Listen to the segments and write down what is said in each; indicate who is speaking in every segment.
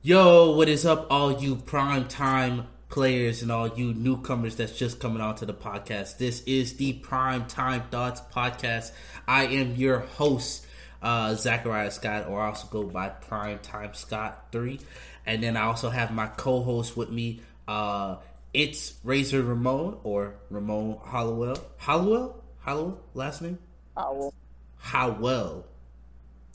Speaker 1: Yo, what is up, all you prime time players and all you newcomers that's just coming onto the podcast? This is the Prime Time Thoughts podcast. I am your host, uh, Zachariah Scott, or I also go by Prime Time Scott Three, and then I also have my co-host with me. Uh, it's Razor Ramon or Ramon Hollowell. Hollowell, Hollowell, last name.
Speaker 2: Howell.
Speaker 1: Howell.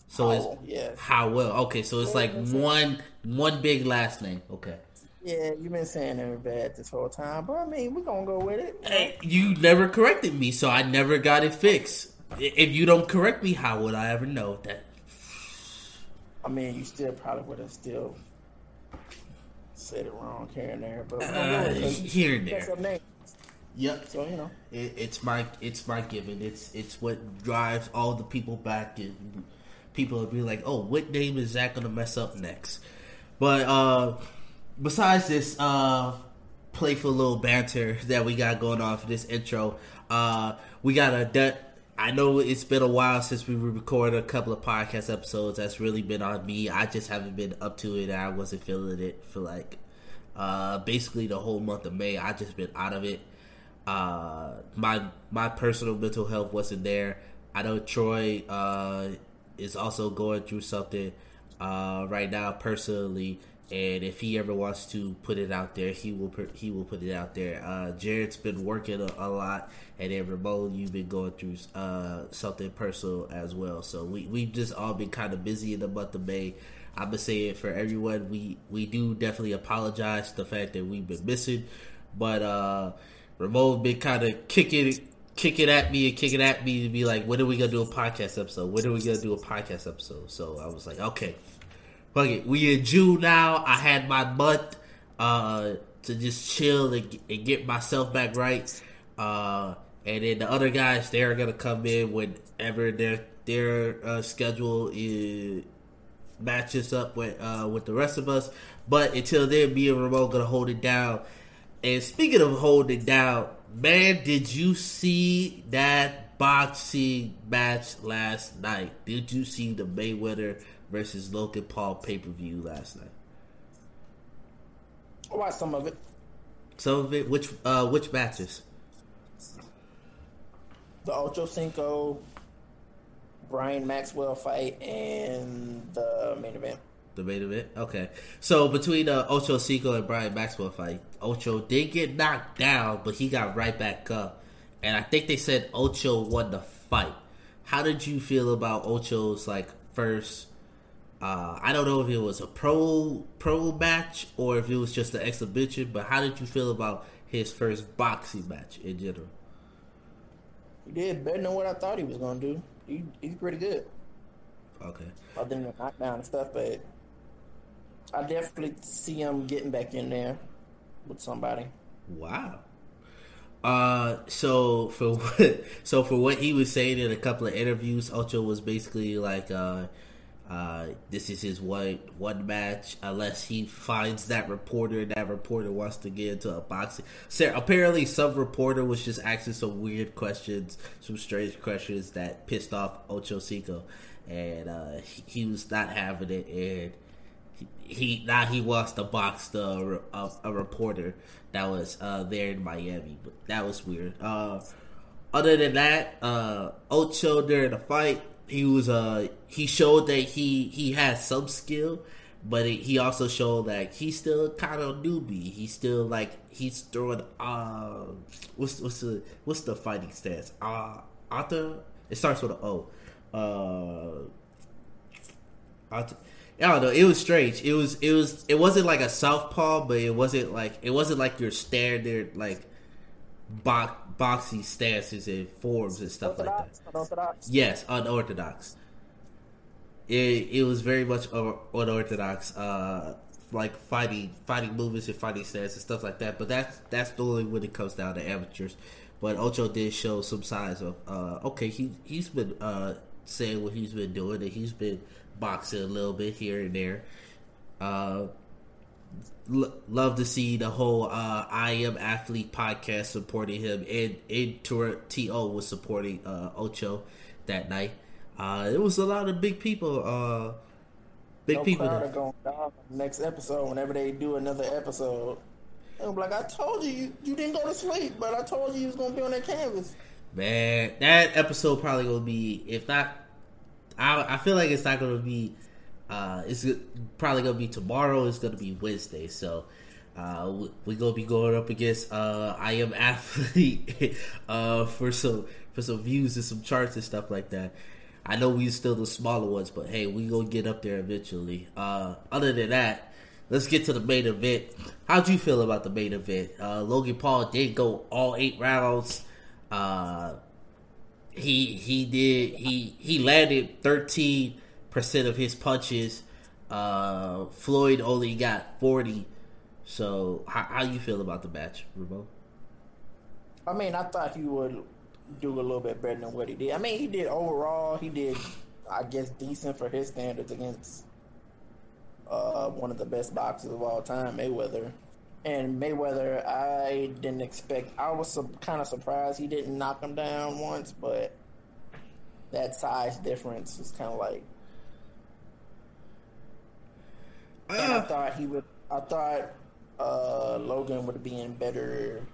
Speaker 1: So
Speaker 2: Howell,
Speaker 1: it's
Speaker 2: yes.
Speaker 1: Howell. Okay, so it's like one one big last name. Okay.
Speaker 2: Yeah, you've been saying it bad this whole time, but I mean, we're gonna go with it.
Speaker 1: Hey, you never corrected me, so I never got it fixed. If you don't correct me, how would I ever know that?
Speaker 2: I mean, you still probably would have still said it wrong here and there, but
Speaker 1: Uh, here and there. Yep.
Speaker 2: So you know,
Speaker 1: It, it's my it's my given. It's it's what drives all the people back. And people will be like, "Oh, what name is Zach gonna mess up next?" But uh besides this uh playful little banter that we got going on for this intro, uh we got a that. I know it's been a while since we recorded a couple of podcast episodes. That's really been on me. I just haven't been up to it. I wasn't feeling it for like uh basically the whole month of May. I just been out of it uh my my personal mental health wasn't there i know troy uh is also going through something uh right now personally and if he ever wants to put it out there he will put he will put it out there. Uh jared's been working a, a lot and then ramon you've been going through uh something personal as well. So we we've just all been kind of busy in the month of may. I'm gonna say it for everyone we we do definitely apologize the fact that we've been missing but uh Ramon been kind of kicking kicking at me and kicking at me to be like, when are we gonna do a podcast episode? When are we gonna do a podcast episode? So I was like, okay, fuck it. We in June now. I had my month uh, to just chill and, and get myself back right. Uh, and then the other guys, they're gonna come in whenever their their uh, schedule is matches up with uh, with the rest of us. But until then, me and Ramon gonna hold it down. And speaking of holding it down, man, did you see that boxing match last night? Did you see the Mayweather versus Logan Paul pay per view last night?
Speaker 2: I watched some of it.
Speaker 1: Some of it, which uh, which matches?
Speaker 2: The Ocho Cinco, Brian Maxwell fight, and the main event.
Speaker 1: The main event. Okay, so between uh, Ocho Cinco and Brian Maxwell fight, Ocho did get knocked down, but he got right back up, and I think they said Ocho won the fight. How did you feel about Ocho's like first? Uh, I don't know if it was a pro pro match or if it was just an exhibition, but how did you feel about his first boxing match in general?
Speaker 2: He did better than what I thought he was gonna do. He, he's pretty good,
Speaker 1: Okay.
Speaker 2: other than the knockdown and stuff. But I definitely see him getting back in there with somebody.
Speaker 1: Wow. Uh, so for what, so for what he was saying in a couple of interviews, Ocho was basically like, uh, uh, this is his one one match unless he finds that reporter and that reporter wants to get into a boxing. So apparently, some reporter was just asking some weird questions, some strange questions that pissed off Ocho Cinco, and uh, he, he was not having it, and he, now he wants to box the a, a reporter that was uh, there in Miami, but that was weird. Uh, other than that, uh, Ocho during the fight, he was uh he showed that he he has some skill, but it, he also showed that he's still kind of newbie. He's still like he's throwing uh what's what's the what's the fighting stance? Uh, Ata. It starts with an O. Uh. I don't know. It was strange. It was it was it wasn't like a southpaw, but it wasn't like it wasn't like your standard like box boxy stances and forms and stuff like that.
Speaker 2: Unorthodox.
Speaker 1: Yes, unorthodox. It it was very much unorthodox, uh, like fighting fighting movements and fighting stances and stuff like that. But that's that's the only when it comes down to amateurs. But Ocho did show some signs of uh, okay. He he's been uh, saying what he's been doing, and he's been boxing a little bit here and there. Uh, l- love to see the whole uh, I Am Athlete podcast supporting him, and and Tour To was supporting uh, Ocho that night. Uh, it was a lot of big people uh, big
Speaker 2: no
Speaker 1: people. that-
Speaker 2: are going down next episode. Whenever they do another episode, be like, "I told you, you, you didn't go to sleep, but I told you you was gonna be on that canvas."
Speaker 1: Man, that episode probably gonna be if not. I I feel like it's not gonna be. Uh, it's probably gonna be tomorrow. It's gonna be Wednesday. So, uh, we, we gonna be going up against uh, I am athlete uh for some for some views and some charts and stuff like that. I know we still the smaller ones, but hey, we gonna get up there eventually. Uh, other than that, let's get to the main event. How'd you feel about the main event? Uh, Logan Paul did go all eight rounds. He he did he he landed thirteen percent of his punches. Uh, Floyd only got forty. So how how you feel about the match, Ramon?
Speaker 2: I mean, I thought he would do a little bit better than what he did. I mean, he did overall. He did, I guess, decent for his standards against uh, one of the best boxers of all time, Mayweather. And Mayweather, I didn't expect. I was su- kind of surprised he didn't knock him down once, but that size difference was kind of like. And I
Speaker 1: Uh,
Speaker 2: thought he would. I thought uh, Logan would be in better,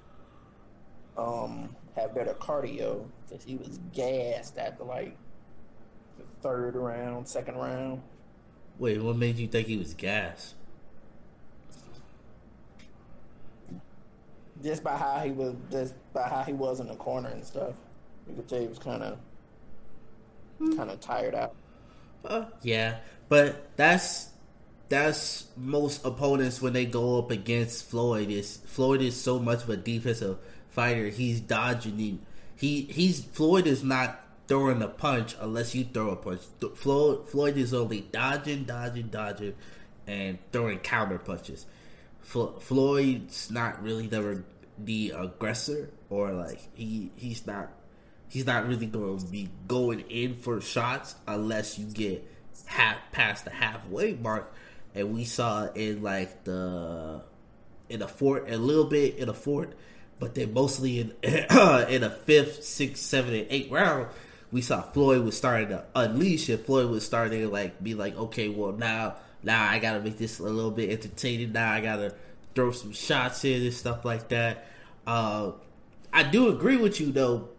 Speaker 2: um, have better cardio because he was gassed after like the third round, second round.
Speaker 1: wait, what made you think he was gas?
Speaker 2: Just by how he was, just by how he was in the corner and stuff, you could tell he was kind of, kind of tired out.
Speaker 1: Uh, yeah, but that's that's most opponents when they go up against Floyd. Is Floyd is so much of a defensive fighter. He's dodging. He, he he's Floyd is not throwing a punch unless you throw a punch. Th- Floyd Floyd is only dodging, dodging, dodging, and throwing counter punches. Flo- Floyd's not really the the aggressor or like he he's not he's not really going to be going in for shots unless you get half past the halfway mark. And we saw in like the in a fourth, a little bit in a fourth, but then mostly in in a fifth, sixth, seventh, and eighth round, we saw Floyd was starting to unleash, and Floyd was starting to like be like, okay, well now now I gotta make this a little bit entertaining. Now I gotta throw some shots in and stuff like that. Uh, I do agree with you though.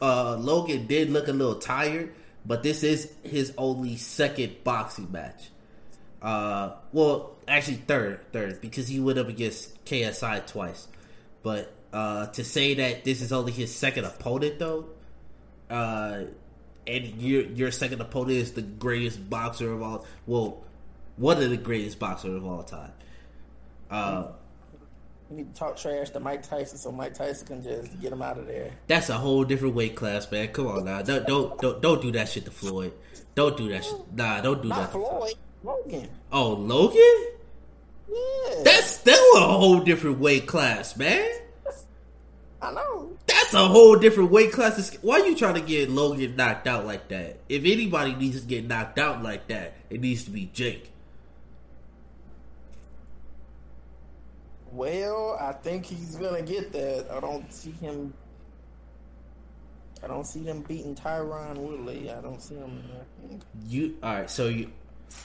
Speaker 1: Uh, Logan did look a little tired, but this is his only second boxing match. Uh, well, actually third, third because he went up against KSI twice. But uh, to say that this is only his second opponent though, uh, and your your second opponent is the greatest boxer of all, well, one of the greatest boxers of all time. Uh,
Speaker 2: You to talk trash to Mike Tyson so Mike Tyson can just get him out of there.
Speaker 1: That's a whole different weight class, man. Come on now, don't don't don't, don't do that shit to Floyd. Don't do that. Shit. Nah, don't do
Speaker 2: Not
Speaker 1: that. to-
Speaker 2: Floyd, Logan.
Speaker 1: Oh, Logan?
Speaker 2: Yeah,
Speaker 1: That's still a whole different weight class, man.
Speaker 2: I know.
Speaker 1: That's a whole different weight class. Why are you trying to get Logan knocked out like that? If anybody needs to get knocked out like that, it needs to be Jake.
Speaker 2: Well, I think he's gonna get that. I don't see him. I don't see them beating Tyron Woodley. I don't see him.
Speaker 1: You all right? So you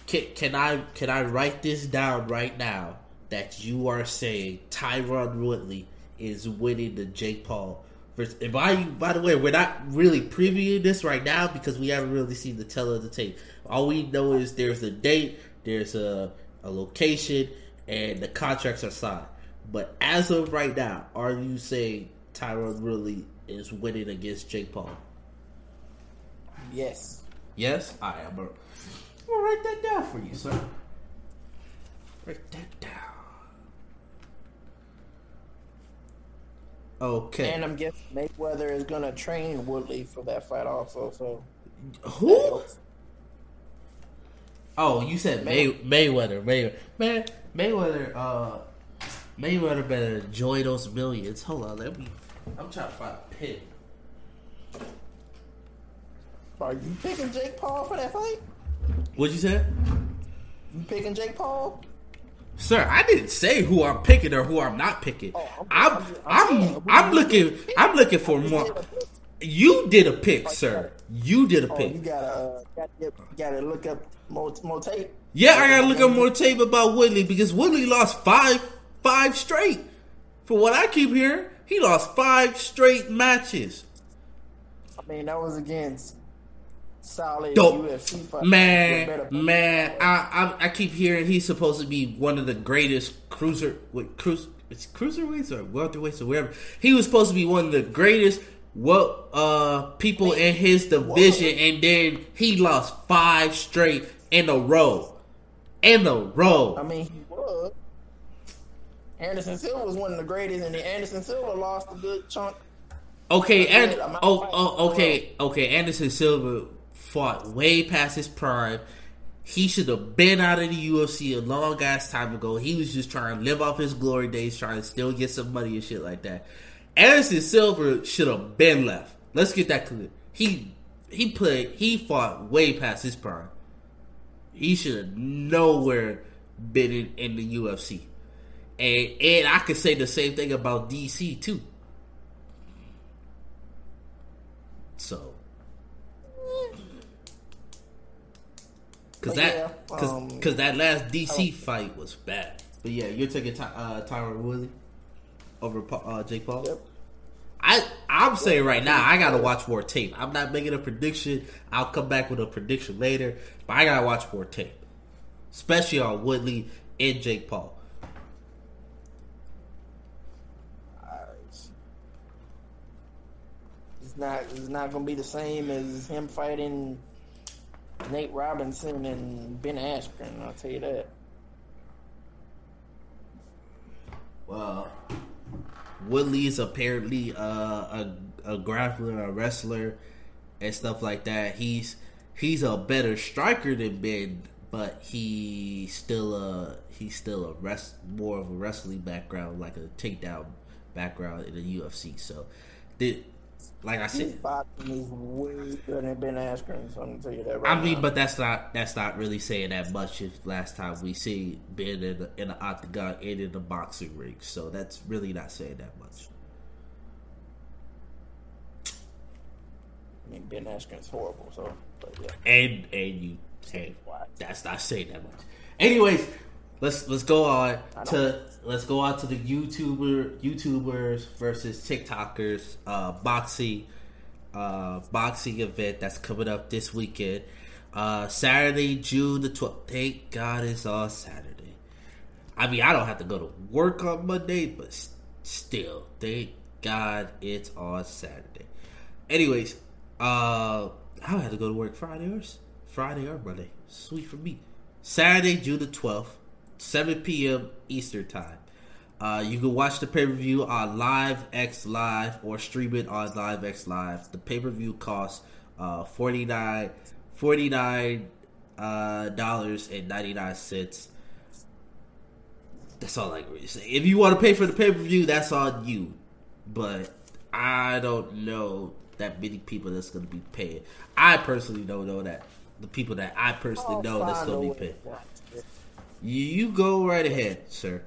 Speaker 1: can, can I can I write this down right now that you are saying Tyron Woodley is winning the Jake Paul? Versus, and by by the way, we're not really previewing this right now because we haven't really seen the tell of the tape. All we know is there's a date, there's a a location, and the contracts are signed. But as of right now, are you saying Tyron really is winning against Jake Paul?
Speaker 2: Yes.
Speaker 1: Yes, I am. I'm gonna write that down for you, sir. Write that down. Okay.
Speaker 2: And I'm guessing Mayweather is gonna train Woodley for that fight also. So
Speaker 1: Who? Oh, you said May- Mayweather. Mayweather. Man, Mayweather. Uh, Mayweather better enjoy those millions. Hold on, let me. I'm trying to find a pin.
Speaker 2: are you picking Jake Paul for that fight?
Speaker 1: What'd you say?
Speaker 2: You picking Jake Paul?
Speaker 1: Sir, I didn't say who I'm picking or who I'm not picking.
Speaker 2: Oh,
Speaker 1: I'm
Speaker 2: I'm- I'm
Speaker 1: I'm looking I'm looking for more. You did a pick, sir. You did a
Speaker 2: Oh, you gotta uh, gotta, gotta look up more, more tape.
Speaker 1: Yeah, I gotta look up more tape about Woodley because Woodley lost five five straight. For what I keep hearing, he lost five straight matches.
Speaker 2: I mean, that was against solid
Speaker 1: Dope.
Speaker 2: UFC fighters.
Speaker 1: Man, man, I, I I keep hearing he's supposed to be one of the greatest cruiser with cruise it's cruiserweights or welterweights or whatever. He was supposed to be one of the greatest what uh people in his division, and then he lost five straight in a row, in a row.
Speaker 2: I mean. Anderson Silva was one of the greatest, and then Anderson Silva lost a good chunk.
Speaker 1: Okay, and oh, oh okay, okay. Anderson Silva fought way past his prime. He should have been out of the UFC a long ass time ago. He was just trying to live off his glory days, trying to still get some money and shit like that. Anderson Silva should have been left. Let's get that clear. He he played. He fought way past his prime. He should have nowhere been in, in the UFC. And and I could say the same thing about DC too. So, because that
Speaker 2: yeah,
Speaker 1: because
Speaker 2: um,
Speaker 1: that last DC fight was bad. But yeah, you're taking Ty, uh, Tyron Woodley over uh, Jake Paul.
Speaker 2: Yep.
Speaker 1: I I'm saying right now I gotta watch more tape. I'm not making a prediction. I'll come back with a prediction later, but I gotta watch more tape, especially on Woodley and Jake Paul.
Speaker 2: Not. It's not to be the same as him fighting Nate Robinson and Ben Askren. I'll tell you that.
Speaker 1: Well, Woodley is apparently uh, a a grappler, a wrestler, and stuff like that. He's he's a better striker than Ben, but he still a he's still a rest more of a wrestling background, like a takedown background in the UFC. So, did like I said,
Speaker 2: boxing is way better than Ben Askren. So I'm to tell you that
Speaker 1: I mean,
Speaker 2: now.
Speaker 1: but that's not that's not really saying that much. If last time we see Ben in the, in the octagon and in the boxing ring, so that's really not saying that much.
Speaker 2: I mean, Ben Askren's horrible. So, but yeah.
Speaker 1: and and you hey, that's not saying that much. Anyways, let's let's go on to let's go on to the YouTuber YouTubers versus TikTokers uh boxing uh boxing event that's coming up this weekend. Uh Saturday, June the twelfth. Thank God it's on Saturday. I mean, I don't have to go to work on Monday, but still, thank God it's on Saturday. Anyways, uh, I don't have to go to work Friday or Friday or Monday. Sweet for me. Saturday, June the twelfth, seven p.m. Eastern time. Uh, you can watch the pay per view on Live X Live or stream it on Live X Live. The pay per view costs uh, 49 49 uh, dollars and ninety nine cents. That's all I can really say. If you want to pay for the pay per view, that's on you. But I don't know that many people that's going to be paying. I personally don't know that the people that I personally
Speaker 2: I'll
Speaker 1: know that's going to be paying.
Speaker 2: To watch it.
Speaker 1: You, you go right ahead, sir.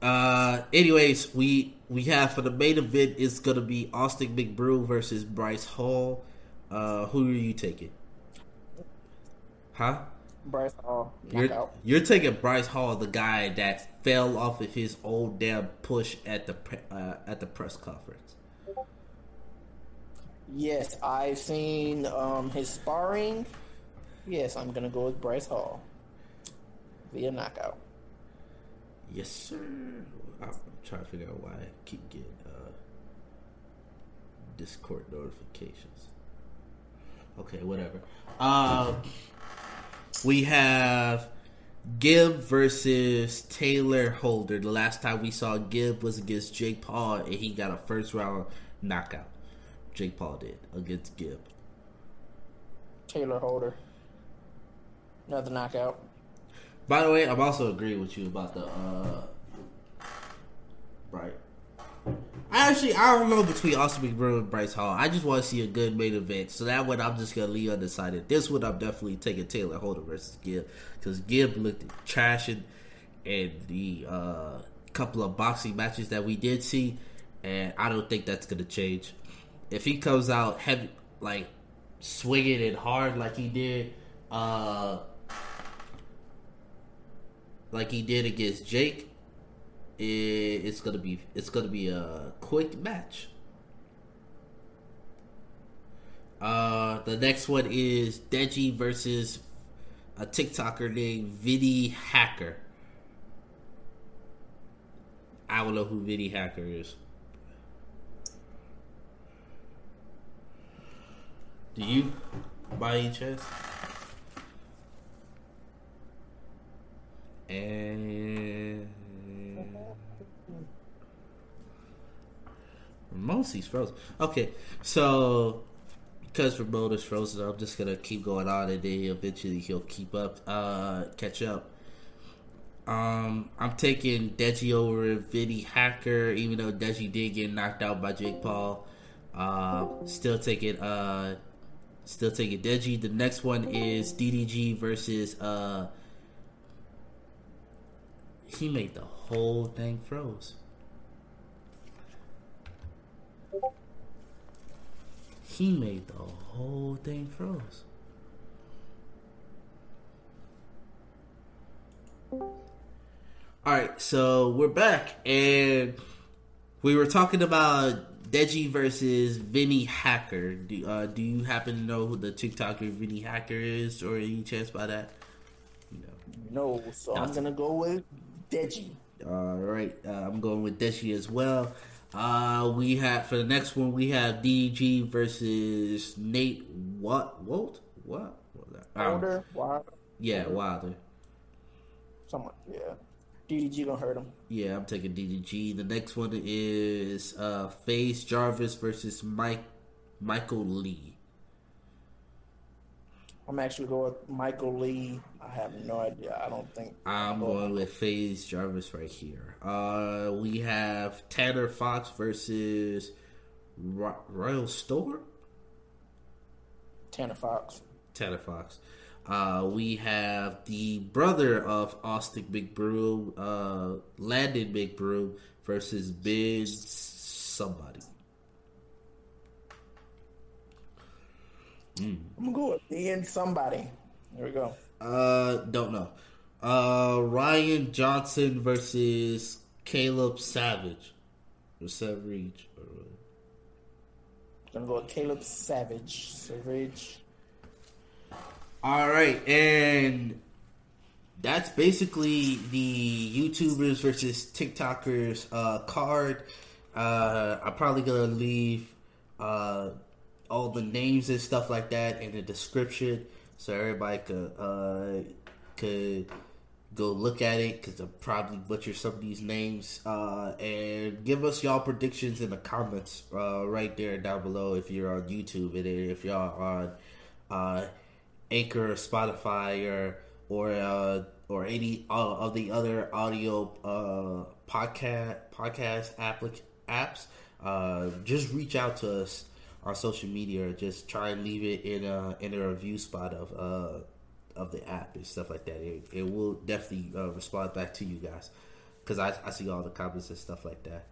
Speaker 1: Uh, anyways, we we have for the main event is gonna be Austin McBroom versus Bryce Hall. Uh, who are you taking? Huh?
Speaker 2: Bryce Hall
Speaker 1: You're you're taking Bryce Hall, the guy that fell off of his old damn push at the uh, at the press conference.
Speaker 2: Yes, I've seen um, his sparring. Yes, I'm gonna go with Bryce Hall via knockout.
Speaker 1: Yes, sir. I'm trying to figure out why I keep getting uh, Discord notifications. Okay, whatever. Um, we have Gib versus Tayler Holder. The last time we saw Gib was against Jake Paul, and he got a first round knockout. Jake Paul did against Gib.
Speaker 2: Tayler Holder, another knockout.
Speaker 1: By the way, I'm also agreeing with you about the uh right. I actually I don't know between Austin McBroom and Bryce Hall. I just want to see a good main event. So that one I'm just gonna leave undecided. This one I'm definitely taking Tayler Holder versus Gib because Gib looked trashing in the uh, couple of boxing matches that we did see, and I don't think that's gonna change. If he comes out heavy, like swinging it hard like he did, uh, like he did against Jake, it, it's gonna be it's gonna be a quick match. Uh, the next one is Deji versus a TikToker named Vinny Hacker. I don't know who Vinny Hacker is. Do you, by any chance? And Mostly's frozen. Okay, so because Ramon is frozen, I'm just gonna keep going on, and then eventually he'll keep up, uh, catch up. Um, I'm taking Deji over Vinny Hacker, even though Deji did get knocked out by Jake Paul. Uh, still taking uh, still taking Deji. The next one is DDG versus uh. He made the whole thing froze. He made the whole thing froze. Alright, so we're back and we were talking about Deji versus Vinny Hacker. Do, uh, do you happen to know who the TikToker Vinny Hacker is or any chance by that?
Speaker 2: No, no so I'm gonna go with Deji.
Speaker 1: All right, uh, I'm going with Deji as well. Uh, we have for the next one we have DG versus Nate. What? What? What?
Speaker 2: Um, Wilder. Wilder.
Speaker 1: Yeah, Wilder.
Speaker 2: Someone. Yeah. DDG gonna hurt him.
Speaker 1: Yeah, I'm taking DDG. The next one is uh FaZe Jarvis versus Mike Michael Le.
Speaker 2: I'm actually going with Michael Le. I have no idea. I don't think.
Speaker 1: I'm going with FaZe Jarvis right here. Uh, we have Tanner Fox versus Ro- Ryland Storms.
Speaker 2: Tanner Fox.
Speaker 1: Tanner Fox. Uh, we have the brother of Austin McBroom, uh, Landon McBroom versus Big somebody.
Speaker 2: Mm. I'm gonna go with Ian somebody. There we go.
Speaker 1: Uh, don't know. Uh, Ryan Johnson versus Caleb Savage or Savage. Or...
Speaker 2: Gonna go with Caleb Savage. Savage.
Speaker 1: All right, and that's basically the YouTubers versus TikTokers uh, card. Uh, I'm probably gonna leave uh, all the names and stuff like that in the description so everybody could uh, could go look at it because I'll probably butcher some of these names uh, and give us y'all predictions in the comments uh, right there down below if you're on YouTube and if y'all on uh, Anchor or Spotify or or uh, or any uh, of the other audio uh, podcast podcast applic- apps. Uh, just reach out to us our social media or just try and leave it in a in a review spot of uh of the app and stuff like that. It, it will definitely uh, respond back to you guys because I, I see all the comments and stuff like that.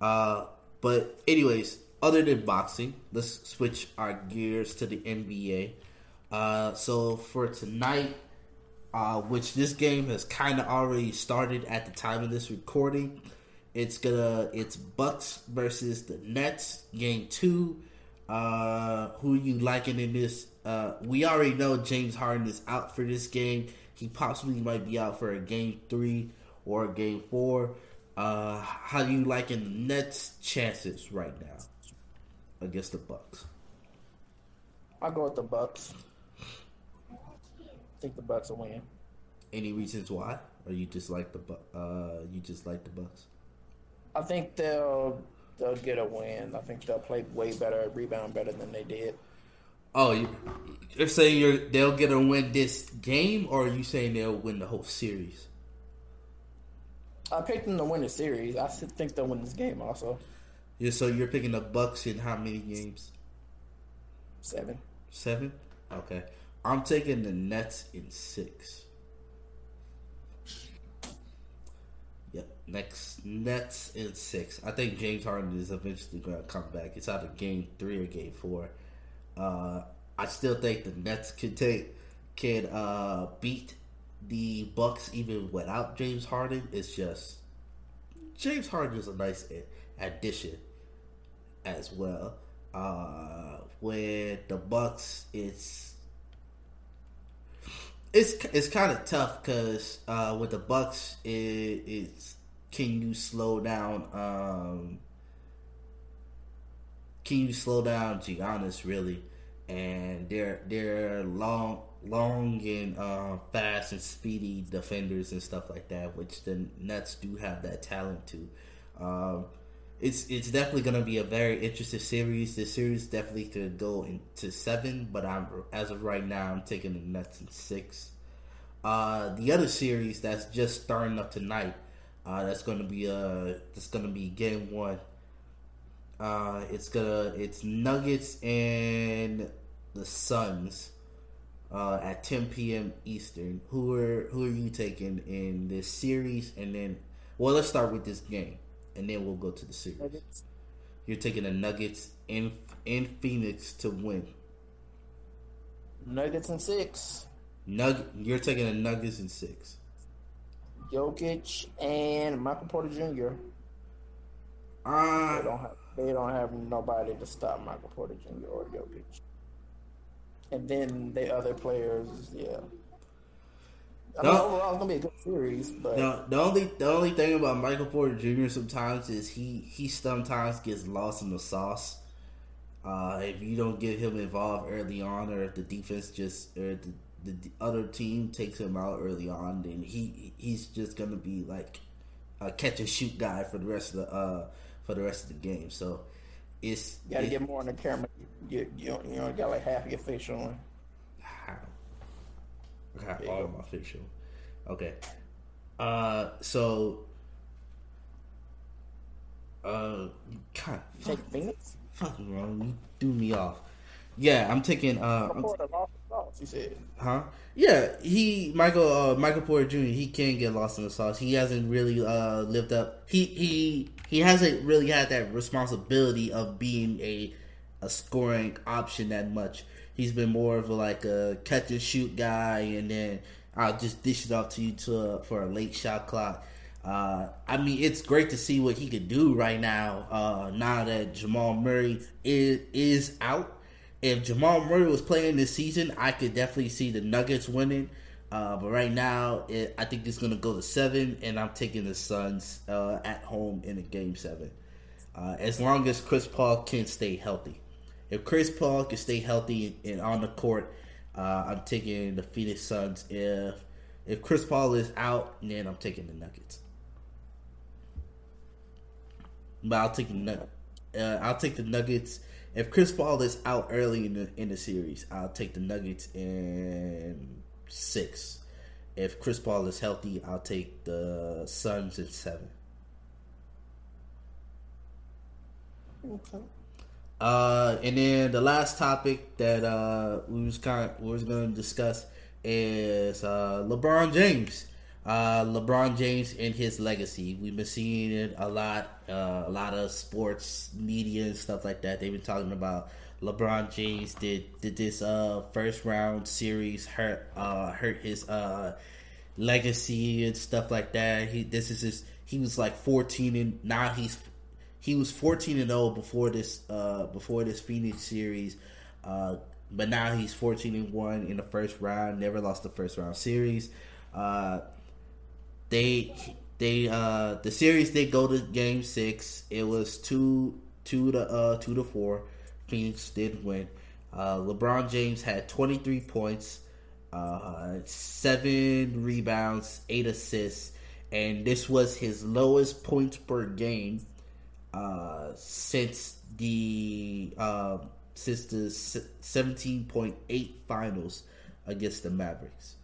Speaker 1: Uh, but anyways, other than boxing, let's switch our gears to the NBA. Uh, so for tonight, uh, which this game has kind of already started at the time of this recording, it's gonna it's Bucks versus the Nets, game two. Uh, who you liking in this? Uh, we already know James Harden is out for this game. He possibly might be out for a game three or a game four. Uh, how do you liking the Nets' chances right now against the Bucks?
Speaker 2: I'll go with the Bucks. I think the Bucks will win.
Speaker 1: Any reasons why? Or you just like the uh, you just like the Bucks?
Speaker 2: I think they'll they'll get a win. I think they'll play way better, rebound better than they did.
Speaker 1: Oh, you, are saying you're, they'll get a win this game, or are you saying they'll win the whole series?
Speaker 2: I picked them to win the series. I think they'll win this game also.
Speaker 1: Yeah, so you're picking the Bucks in how many games?
Speaker 2: Seven.
Speaker 1: Seven? Okay. I'm taking the Nets in six. Next Nets in six. I think James Harden is eventually going to come back. It's either game three or game four. Uh, I still think the Nets can take can uh, beat the Bucks even without James Harden It's just James Harden is a nice addition as well. Uh, with the Bucks, it's it's it's kind of tough because uh, with the Bucks, it, it's can you slow down? Um, can you slow down Giannis really? And they're they're long long and uh, fast and speedy defenders and stuff like that, which the Nets do have that talent to. Um, it's it's definitely to be a very interesting series. This series definitely could go into seven, but I'm as of right now, I'm taking the Nets in six. Uh, the other series that's just starting up tonight, uh, that's going to be uh that's going to be game one. Uh, it's gonna it's Nuggets and the Suns uh, at 10 p.m. Eastern. Who are who are you taking in this series? And then, well, let's start with this game, and then we'll go to the series. Nuggets. You're taking the Nuggets in in Phoenix to win.
Speaker 2: Nuggets in six.
Speaker 1: Nug, you're taking the Nuggets in six.
Speaker 2: Jokic and Michael Porter Jr.
Speaker 1: Uh,
Speaker 2: they don't have they don't have nobody to stop Michael Porter Jr. or Jokic and then the other players, yeah. I mean, overall, it's gonna be a good series. But
Speaker 1: the, the only the only thing about Michael Porter Jr. sometimes is he he sometimes gets lost in the sauce. Uh, if you don't get him involved early on, or if the defense just or the, the, the other team takes him out early on, then he he's just gonna be like a catch and shoot guy for the rest of the uh for the rest of the game. So it's
Speaker 2: you gotta it, get more on the camera. You you, you only got like half your face showing.
Speaker 1: How? I got all of my face showing. Okay. Uh, so. Uh, God,
Speaker 2: take Phoenix.
Speaker 1: Fucking wrong. You threw me off. Yeah, I'm taking. Uh, I'm
Speaker 2: t- said.
Speaker 1: Huh? Yeah, he Michael uh, Michael Porter Jr. He can get lost in the sauce. He hasn't really uh, lived up. He he he hasn't really had that responsibility of being a a scoring option that much. He's been more of a, like a catch and shoot guy, and then I'll just dish it off to you to for a late shot clock. Uh, I mean, it's great to see what he could do right now. Uh, now that Jamal Murray is is out, if Jamal Murray was playing this season, I could definitely see the Nuggets winning. Uh, but right now, it, I think it's going to go to seven, and I'm taking the Suns uh, at home in a game seven. Uh, as long as Chris Paul can stay healthy. If Chris Paul can stay healthy and on the court, uh, I'm taking the Phoenix Suns. If if Chris Paul is out, then I'm taking the Nuggets. But I'll take the uh, I'll take the Nuggets. If Chris Paul is out early in the in the series, I'll take the Nuggets in six. If Chris Paul is healthy, I'll take the Suns in seven. Okay. Uh, and then the last topic that uh, we was kind of, we was going to discuss is uh, LeBron James. Uh, LeBron James and his legacy. We've been seeing it a lot, uh, a lot of sports media and stuff like that. They've been talking about LeBron James did did this uh, first round series hurt uh, hurt his uh, legacy and stuff like that. He this is his he was like 14 and now he's he was 14 and 0 before this uh, before this Phoenix series. But now he's 14 and 1 in the first round, never lost the first round series. Uh, they they uh the series did go to game 6. It was 2 2 to uh 2 to 4. Phoenix did win. Uh, LeBron James had 23 points, uh, 7 rebounds, 8 assists, and this was his lowest points per game uh, since the uh, since the seventeen point eight finals against the Mavericks.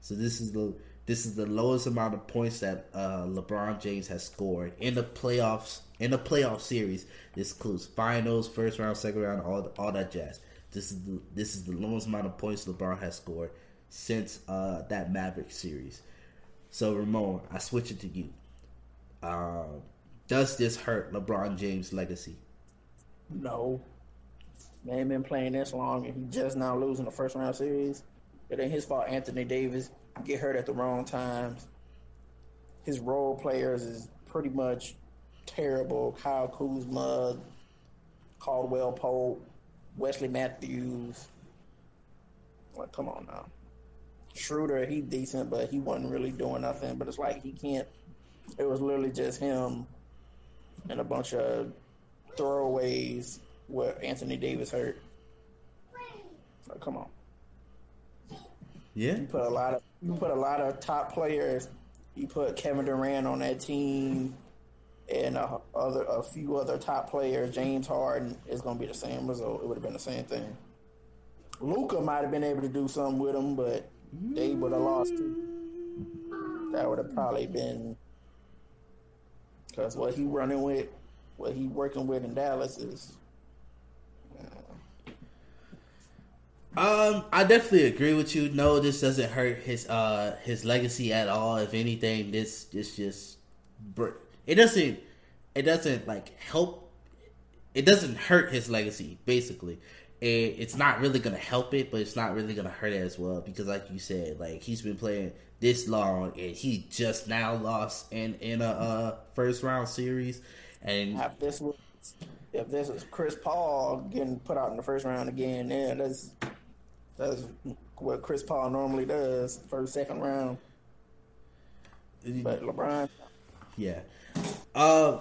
Speaker 1: So this is the this is the lowest amount of points that uh, LeBron James has scored in the playoffs in the playoff series. This includes finals, first round, second round, all all that jazz. This is the this is the lowest amount of points LeBron has scored since uh, that Maverick series. So Ramon, I switch it to you. Um, does this hurt LeBron James' legacy?
Speaker 2: No. Man been playing this long and he just now losing the first round series. It ain't his fault Anthony Davis get hurt at the wrong times. His role players is pretty much terrible. Kyle Kuzma, Caldwell Pope, Wesley Matthews. Like, come on now. Schroeder, he decent, but he wasn't really doing nothing. But it's like he can't. It was literally just him and a bunch of throwaways where Anthony Davis hurt. Like, come on.
Speaker 1: Yeah.
Speaker 2: You put a lot of you put a lot of top players. You put Kevin Durant on that team, and a, other a few other top players. James Harden is going to be the same result. It would have been the same thing. Luka might have been able to do something with him, but they would have lost. Too. That would have probably been because what he running with, what he working with in Dallas is
Speaker 1: Um, I definitely agree with you. No, this doesn't hurt his uh his legacy at all. If anything, this this just it doesn't it doesn't like help. It doesn't hurt his legacy. Basically, it, it's not really gonna help it, but it's not really gonna hurt it as well because, like you said, like he's been playing this long and he just now lost in in a uh, first round series, and
Speaker 2: if this was if this was Chris Paul getting put out in the first round again, yeah, that's that's what Chris Paul normally does, first, second round. But LeBron,
Speaker 1: yeah. Uh,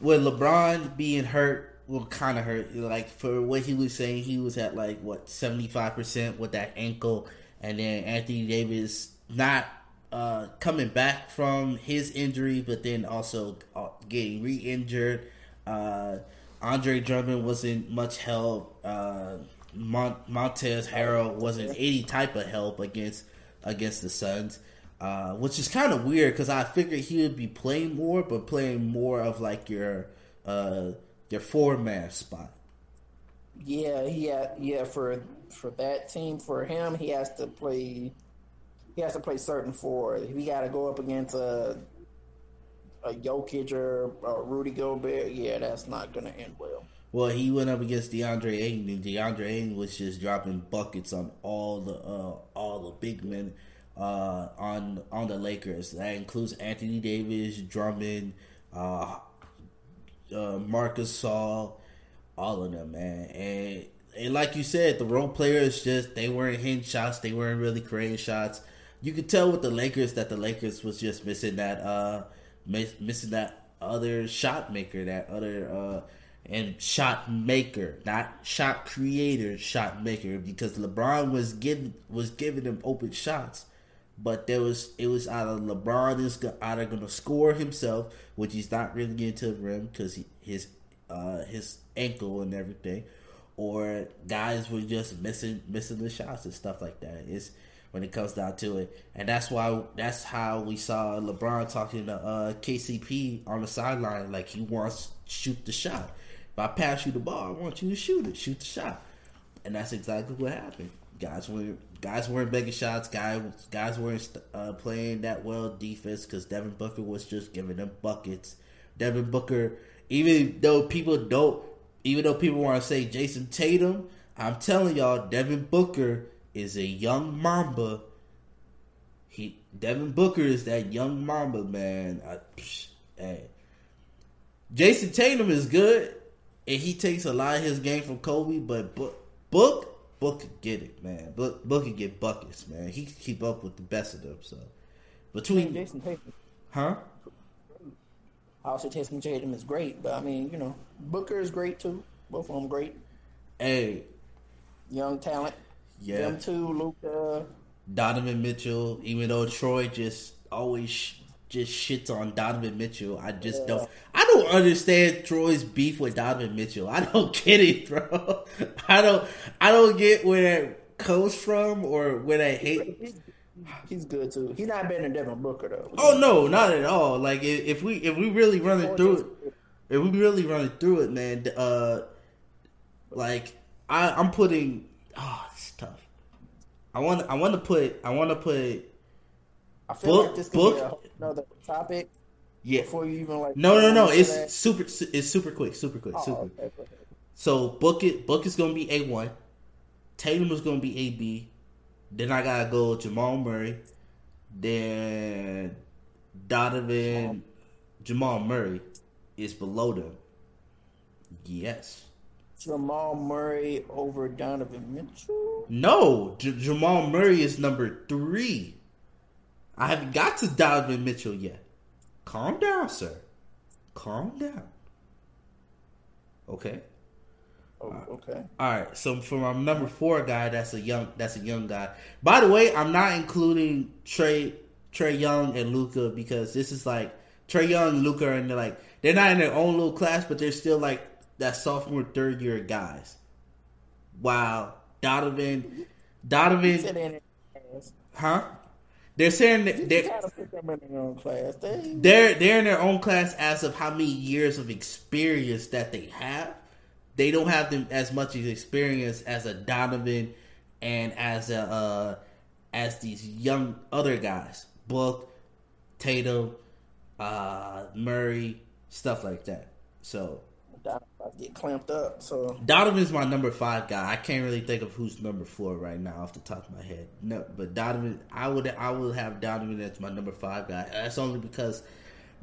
Speaker 1: with LeBron being hurt, will kind of hurt. Like for what he was saying, he was at like what seventy five percent with that ankle, and then Anthony Davis not uh, coming back from his injury, but then also uh, getting re injured. Uh, Andre Drummond wasn't much help. Uh, Mont- Montrezl Harrell wasn't any type of help against against the Suns, uh, which is kind of weird because I figured he would be playing more, but playing more of like your uh, your four man spot.
Speaker 2: Yeah, yeah, yeah. For for that team, for him, he has to play. He has to play certain four. If he got to go up against a a Jokic or a Rudy Gobert, yeah, that's not going to end well.
Speaker 1: Well, he went up against DeAndre Ayton, and DeAndre Ayton was just dropping buckets on all the uh, all the big men uh, on on the Lakers. That includes Anthony Davis, Drummond, uh, uh, Marc Gasol, all of them, man. And and like you said, the role players just they weren't hitting shots, they weren't really creating shots. You could tell with the Lakers that the Lakers was just missing that uh missing that other shot maker, that other uh and shot maker, not shot creator, shot maker, because LeBron was giving was giving them open shots, but there was it was either LeBron is either going to score himself, which he's not really getting to the rim because his uh, his ankle and everything, or guys were just missing missing the shots and stuff like that. It's when it comes down to it, and that's why that's how we saw LeBron talking to uh, KCP on the sideline, like he wants shoot the shot if I pass you the ball, I want you to shoot it, shoot the shot, and that's exactly what happened. Guys weren't guys weren't making shots. Guys guys weren't uh, playing that well defense because Devin Booker was just giving them buckets. Devin Booker, even though people don't, even though people want to say Jayson Tatum, I'm telling y'all, Devin Booker is a young Mamba. He Devin Booker is that young Mamba man. I, psh, hey, Jayson Tatum is good and he takes a lot of his game from Kobe, but Book Book Book could get it, man. Book Book could get buckets, man. He could keep up with the best of them. So between
Speaker 2: Jayson Tatum,
Speaker 1: huh?
Speaker 2: I also Tatum Tatum is great, but I mean, you know, Booker is great too. Both of them great.
Speaker 1: Hey,
Speaker 2: young talent.
Speaker 1: Yeah,
Speaker 2: them too. Luka,
Speaker 1: Donovan Mitchell. Even though Troy just always just shits on Donovan Mitchell. I just yeah. don't. I don't understand Troy's beef with Donovan Mitchell. I don't get it, bro. I don't. I don't get where that comes from or where that hate.
Speaker 2: He's, good too. He's not better than Devin Booker though.
Speaker 1: Oh no, not at all. Like if we if we really run it through it, if we really run it through it, man. Uh, like I I'm putting. Oh, it's tough. I want I want to put I want to put
Speaker 2: I feel book, like this could book, be another topic.
Speaker 1: Yeah.
Speaker 2: Before you even like.
Speaker 1: No, no, no. It's that. super. It's super quick. Super quick. Oh, super. Okay, so book it. Book is gonna be a one. Tatum is gonna be a B. Then I gotta go Jamal Murray, then Donovan Jamal Murray is below them. Yes.
Speaker 2: Jamal Murray over Donovan Mitchell.
Speaker 1: No, J- Jamal Murray is number three. I haven't got to Donovan Mitchell yet. Calm down, sir. Calm down. Okay.
Speaker 2: Oh, okay.
Speaker 1: All right. So for my number four guy, that's a young. That's a young guy. By the way, I'm not including Trae Trae Young and Luka because this is like Trae Young, Luka, and they're like they're not in their own little class, but they're still like that sophomore, third year guys. Wow, Donovan, Donovan, huh? They're saying that they're
Speaker 2: gotta put them in their own class. They,
Speaker 1: they're they're in their own class as of how many years of experience that they have. They don't have them as much experience as a Donovan and as a uh, as these young other guys, Book, Tatum, uh, Murray, stuff like that. So
Speaker 2: Donovan about to get clamped up. So
Speaker 1: Donovan's my number five guy. I can't really think of who's number four right now off the top of my head. No, but Donovan, I would I would have Donovan as my number five guy. That's only because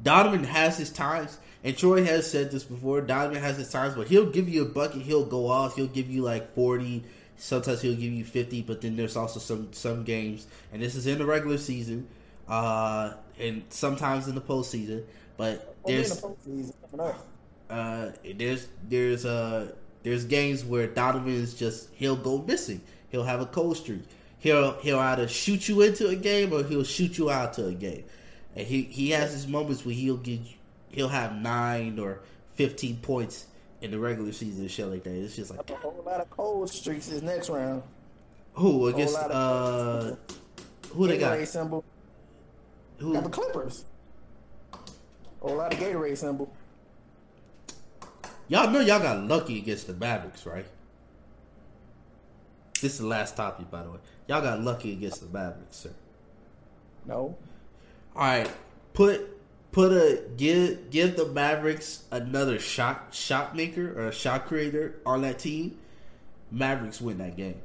Speaker 1: Donovan has his times, and Troy has said this before. Donovan has his times, but he'll give you a bucket. He'll go off. He'll give you like forty. Sometimes he'll give you fifty, but then there's also some some games, and this is in the regular season, uh, and sometimes in the postseason. But
Speaker 2: Well,
Speaker 1: there's
Speaker 2: the postseason coming up.
Speaker 1: Uh, there's there's uh there's games where Donovan is just he'll go missing. He'll have a cold streak. He'll he'll either shoot you into a game or he'll shoot you out to a game. And he he has his moments where he'll get he'll have nine or fifteen points in the regular season and shit like that. It's just like
Speaker 2: A whole lot of cold streaks this next round.
Speaker 1: who against uh who they
Speaker 2: Gatorade
Speaker 1: got
Speaker 2: symbol.
Speaker 1: who
Speaker 2: Got the Clippers. A whole lot of Gatorade symbol.
Speaker 1: Y'all know y'all got lucky against the Mavericks right? This is the last topic by the way. Y'all got lucky against the Mavericks, sir.
Speaker 2: No.
Speaker 1: All right, put put a give give the Mavericks another shot shot maker or a shot creator on that team. Mavericks win that game.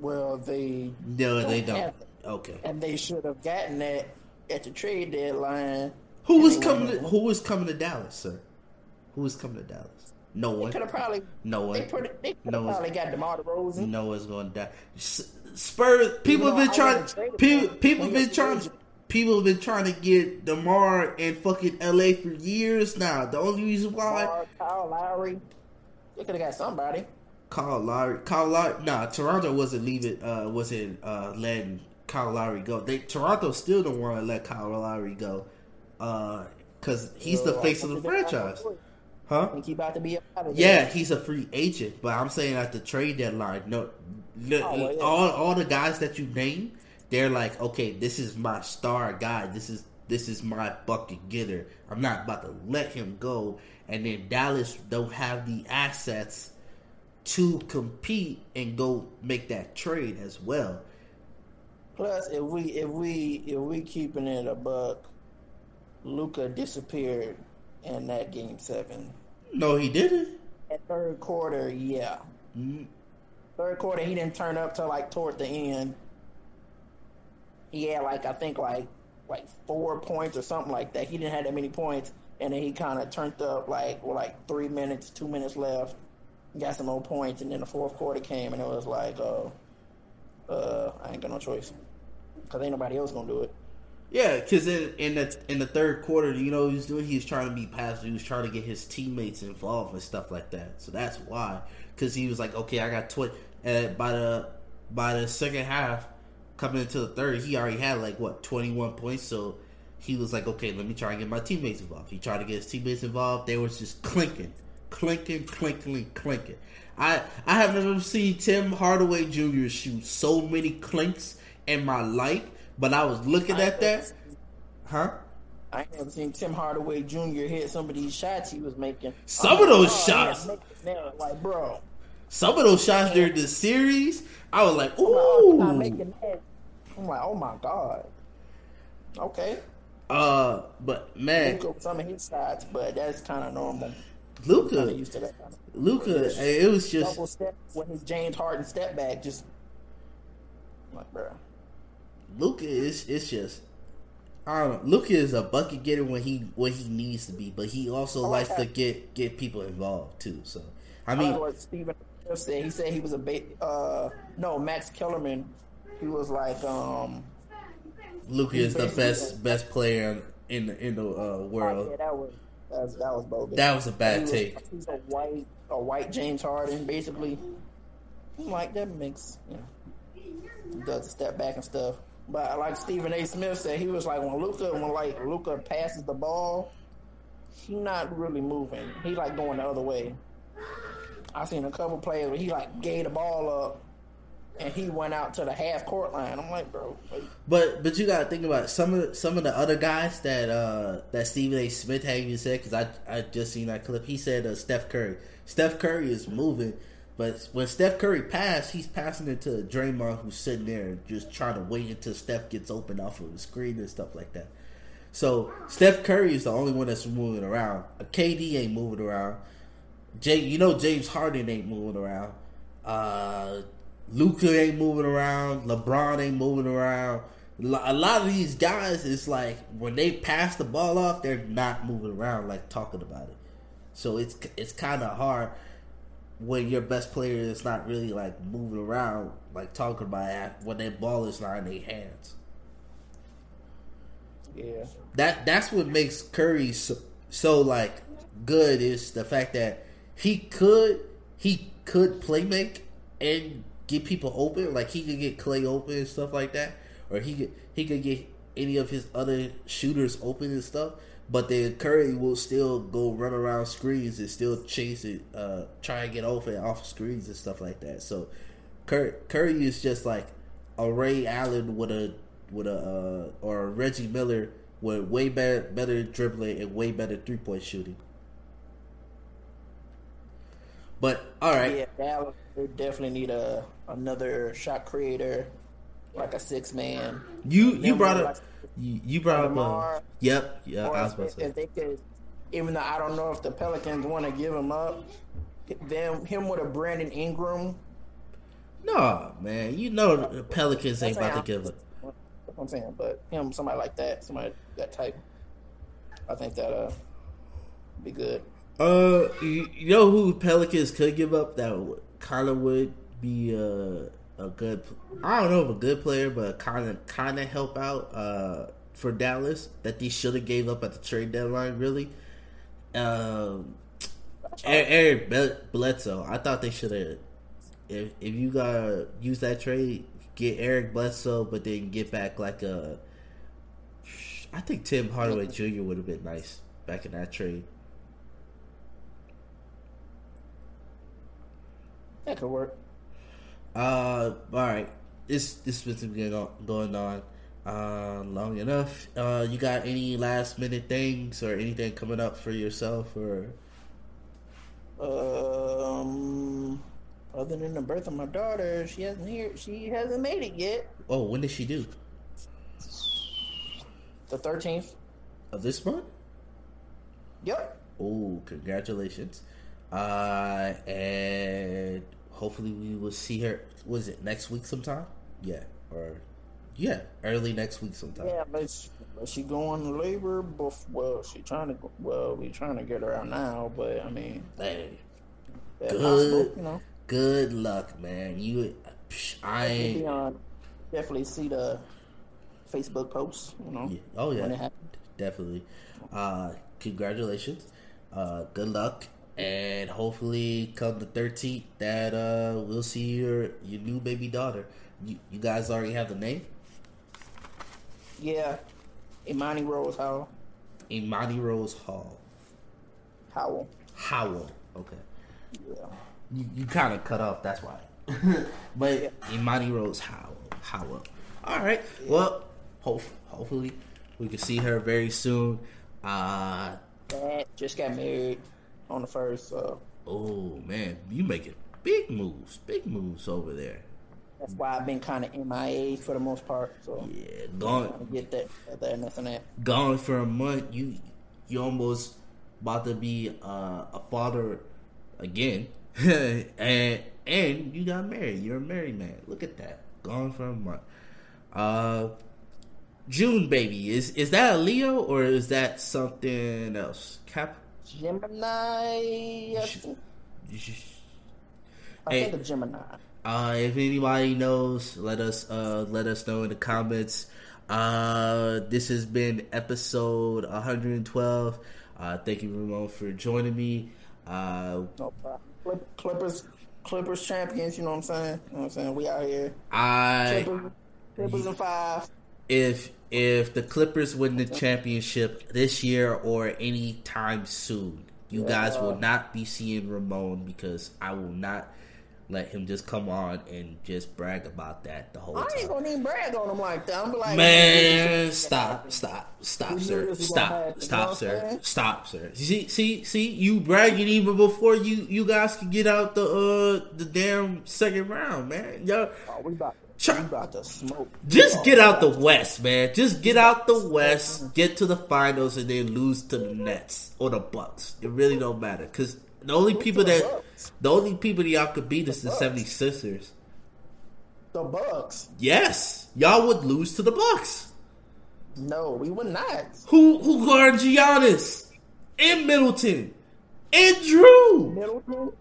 Speaker 2: Well, they
Speaker 1: No, they
Speaker 2: Don't
Speaker 1: don't.
Speaker 2: have.
Speaker 1: Okay.
Speaker 2: and they should have gotten that at the trade deadline.
Speaker 1: Who was coming? To, who was coming to Dallas, sir? Who was coming to Dallas? No one.
Speaker 2: Could have probably.
Speaker 1: No
Speaker 2: They,
Speaker 1: one.
Speaker 2: put, they
Speaker 1: No
Speaker 2: probably got DeMar DeRozan.
Speaker 1: No one's going to die. Spurs. People have been trying. People. People have been trying. People have been trying to get DeMar in fucking L.A. for years now. The only reason why.
Speaker 2: DeMar, Kyle Lowry. They could have got somebody.
Speaker 1: Kyle Lowry, Kyle Lowry. Nah, Toronto wasn't leaving. Uh, wasn't uh letting Kyle Lowry go. They Toronto still don't want to let Kyle Lowry go. Uh, cause he's the face of the franchise, huh?
Speaker 2: Think he about to be
Speaker 1: Yeah, he's a free agent, but I'm saying at the trade deadline, no,
Speaker 2: Oh, well, yeah.
Speaker 1: all all the guys that you name, they're like, okay, this is my star guy. This is this is my bucket getter. I'm not about to let him go. And then Dallas don't have the assets to compete and go make that trade as well.
Speaker 2: Plus, if we if we if we keeping it a buck, Luka disappeared in that game seven.
Speaker 1: No, he didn't.
Speaker 2: At third quarter, yeah.
Speaker 1: Mm,
Speaker 2: Third quarter, he didn't turn up till like toward the end. He had like I think like like four points or something like that. He didn't have that many points, and then he kind of turned up like with like three minutes, two minutes left, got some more points, and then the fourth quarter came, and it was like, uh, uh, I ain't got no choice because ain't nobody else gonna do it.
Speaker 1: Yeah, because in, in the in the third quarter, you know, he was doing. He was trying to be passive. He was trying to get his teammates involved and stuff like that. So that's why. Because he was like, okay, I got twenty. And by the by the second half, coming into the third, he already had like what twenty one points. So he was like, okay, let me try and get my teammates involved. He tried to get his teammates involved. They was just clinking, clinking, clinking, clinking. I I have never seen Tim Hardaway Jr. shoot so many clinks in my life. But I was looking at that, huh?
Speaker 2: I ain't never seen Tim Hardaway Jr. hit some of these shots he was making.
Speaker 1: Some of those
Speaker 2: Oh,
Speaker 1: shots.
Speaker 2: now, like bro,
Speaker 1: Some of those shots during the series, I was like,
Speaker 2: oh,
Speaker 1: ooh.
Speaker 2: making that. I'm like, oh my god. Okay,
Speaker 1: Uh, but man,
Speaker 2: with some of his shots, but that's kind of normal.
Speaker 1: Luka,
Speaker 2: used to that kind of
Speaker 1: Luka, it was just
Speaker 2: double step with his James Harden step back. Just like, bro,
Speaker 1: Luka is it's just I don't know. Luka is a bucket getter when he when he needs to be, but he also
Speaker 2: I
Speaker 1: likes
Speaker 2: like
Speaker 1: to get get people involved too. So I
Speaker 2: I
Speaker 1: mean,
Speaker 2: like what Smith said. He said he was a ba- uh no Max Kellerman. He was like um he's
Speaker 1: is the best best player in the in the uh,
Speaker 2: oh,
Speaker 1: world.
Speaker 2: yeah, that was that was, that was bogus.
Speaker 1: That was a bad
Speaker 2: was-
Speaker 1: take.
Speaker 2: He's a white a white James Harden basically. I'm like that makes you know does a step back and stuff. But like Stephen A. Smith said, he was like when Luka when like Luka passes the ball, he not really moving. He like going the other way. I seen a couple plays where he like gave the ball up and he went out to the half court line. I'm like, bro, like,
Speaker 1: But but you gotta think about it. some of some of the other guys that uh that Stephen A. Smith had even said because I I just seen that clip. He said uh, Steph Curry. Steph Curry is moving, but when Steph Curry passed, he's passing it to Draymond, who's sitting there just trying to wait until Steph gets open off of the screen and stuff like that. So Steph Curry is the only one that's moving around. KD ain't moving around. Jay, you know James Harden ain't moving around. Uh, Luka ain't moving around. LeBron ain't moving around. A lot of these guys, it's like when they pass the ball off, they're not moving around like talking about it. So it's it's kind of hard when your best player is not really like moving around like talking about it when that ball is not in their hands.
Speaker 2: yeah.
Speaker 1: That that's what makes Curry so, so like good is the fact that he could he could play make and get people open like he could get Clay open and stuff like that or he could he could get any of his other shooters open and stuff but then Curry will still go run around screens and still chase it uh try and get off open off screens and stuff like that. So Curry, Curry is just like a Ray Allen with a with a uh, or a Reggie Miller with way better better dribbling and way better three point shooting. But all right,
Speaker 2: Yeah, Dallas they definitely need a another shot creator, like a six man.
Speaker 1: you you brought up you, you brought up. Uh, yep, yeah, I was about to say.
Speaker 2: if they could, even though I don't know if the Pelicans want to give him up, them him with a Brandon Ingram.
Speaker 1: No, man, you know the Pelicans ain't about to give
Speaker 2: up. I'm saying, but him, somebody like that, somebody that type, I think that uh be good.
Speaker 1: Uh, you, you know who Pelicans could give up that kind of would be uh, a good. I don't know if a good player, but kind of kind of help out uh, for Dallas that they should have gave up at the trade deadline. Really, um, Eric, Bledsoe. I thought they should have. If if you gotta use that trade, get Eric Bledsoe, but then get back like a. I think Tim Hardaway Jr. would have been nice back in that trade.
Speaker 2: That could work.
Speaker 1: Uh, all right. This this has been going on, uh, long enough. Uh, you got any last minute things or anything coming up for yourself or?
Speaker 2: Um, other than the birth of my daughter, she hasn't here. She hasn't made it yet.
Speaker 1: Oh, when did she do?
Speaker 2: The thirteenth.
Speaker 1: Of this month?
Speaker 2: Yep.
Speaker 1: Oh, congratulations! Uh, and hopefully we will see her. Was it next week sometime? Yeah, or yeah, early next week sometime.
Speaker 2: Yeah, but she, but she going to labor. Well, she trying to. Well, we trying to get her out now, but I mean,
Speaker 1: Hey, Good.
Speaker 2: possible. You know,
Speaker 1: good luck, man. You, psh, I ain't.
Speaker 2: on. Definitely see the Facebook posts. You know.
Speaker 1: Yeah. Oh
Speaker 2: When
Speaker 1: yeah,
Speaker 2: it
Speaker 1: definitely. Uh, congratulations. Uh, good luck, and hopefully, come the thirteenth, that uh, we'll see your your new baby daughter. You, you guys already have the name,
Speaker 2: Yeah. Imani Rose Howell.
Speaker 1: Imani Rose Hall
Speaker 2: Howell.
Speaker 1: Howell. Okay,
Speaker 2: Yeah.
Speaker 1: you, you kind of cut off. That's why. but Imani Rose Howell. Howell. All right. Well, hope, hopefully, we can see her very soon. Uh,
Speaker 2: just got married on the first. So
Speaker 1: Oh man, you making big moves, big moves over there.
Speaker 2: that's why I've been kind of MIA for the most part. So
Speaker 1: Yeah, gone,
Speaker 2: get that, that, that, and this and that.
Speaker 1: gone for a month. You, you almost about to be uh, a father again, and and you got married. You're a married man. Look at that. Gone for a month. Uh, June baby is is that a Leo or is that something else? Cap.
Speaker 2: Gemini. I think, I
Speaker 1: Hey.
Speaker 2: think a Gemini.
Speaker 1: Uh, if anybody knows, let us uh let us know in the comments. Uh, this has been episode 112. Uh, thank you, Ramon, for joining me. Uh,
Speaker 2: No problem. Clippers, Clippers champions. You know what I'm saying? You know what I'm saying? We out here.
Speaker 1: I
Speaker 2: Clippers, Clippers in five.
Speaker 1: If if the Clippers win the championship this year or any time soon, you guys will not be seeing Ramon because I will not let him just come on and just brag about that the whole
Speaker 2: I ain't gonna even brag on him like that. I'm like,
Speaker 1: Man, stop, stop, stop, sir, stop, stop, sir, stop, sir. See, see, see, you bragging even before you you guys can get out the uh the damn second round, man. Y'all
Speaker 2: Oh, we about, About to smoke.
Speaker 1: just get out the West, man. Just get out the West, get to the finals, and then lose to the Nets or the Bucks. It really don't matter because the only people that the only people that y'all could beat is the
Speaker 2: Bucks.
Speaker 1: 76ers.
Speaker 2: The Bucks.
Speaker 1: Yes, y'all would lose to the Bucks.
Speaker 2: No, we would not.
Speaker 1: Who who guard Giannis and Middleton and Jrue?
Speaker 2: Middleton.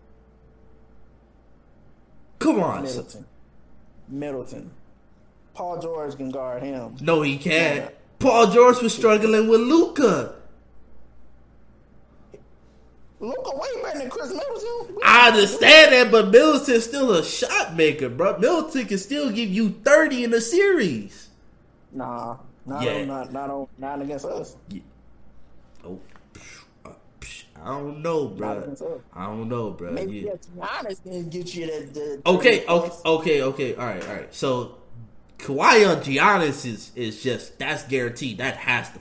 Speaker 1: Come on.
Speaker 2: Middleton. Middleton. Paul George can guard him.
Speaker 1: no, he can't. Paul George was struggling with Luka.
Speaker 2: Luka way better than Khris Middleton.
Speaker 1: I understand that, but Middleton's still a shot maker, bro. Middleton can still give you thirty in a series.
Speaker 2: Nah, not
Speaker 1: Yeah.
Speaker 2: on, not not on, not against us.
Speaker 1: Oh, uh, psh, I don't know, bro. I don't know, bro.
Speaker 2: Maybe
Speaker 1: Yeah.
Speaker 2: Giannis can get you that. the
Speaker 1: Okay, okay, okay, okay. All right, all right. So Kawhi on Giannis is is just that's guaranteed. That has to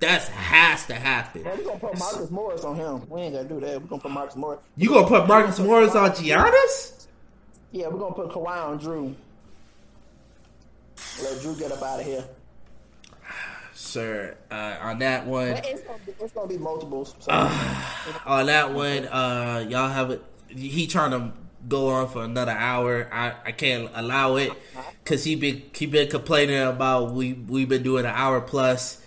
Speaker 1: that has to happen.
Speaker 2: Man, we gonna put Marcus Morris on him. We ain't gonna do that. We're gonna put Marcus Morris.
Speaker 1: You gonna put Marcus Morris on Giannis?
Speaker 2: Yeah, we're gonna put Kawhi on Jrue. Let Jrue get up out of here.
Speaker 1: Sir, uh, on that one,
Speaker 2: It's gonna be, it's gonna be multiples. So,
Speaker 1: on that one, uh, y'all have it. He trying to go on for another hour. I, I can't allow it because he been he been complaining about we we've been doing an hour plus.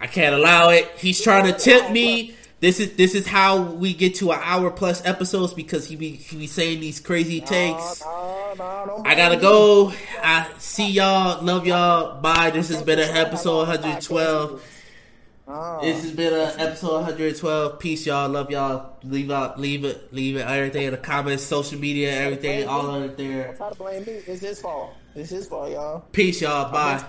Speaker 1: I can't allow it. He's trying to tempt me. This is this is how we get to an hour plus episodes because he be he be saying these crazy takes.
Speaker 2: no, no, don't
Speaker 1: I gotta go. I see y'all. Love y'all. Bye. This has been an episode 112. This has been an episode 112. Peace, y'all. Love y'all. Leave out, leave it, leave it. Everything in the comments, social media, everything, all of it there.
Speaker 2: Try to blame me. It's his fault. It's his fault, y'all.
Speaker 1: Peace, y'all. Bye.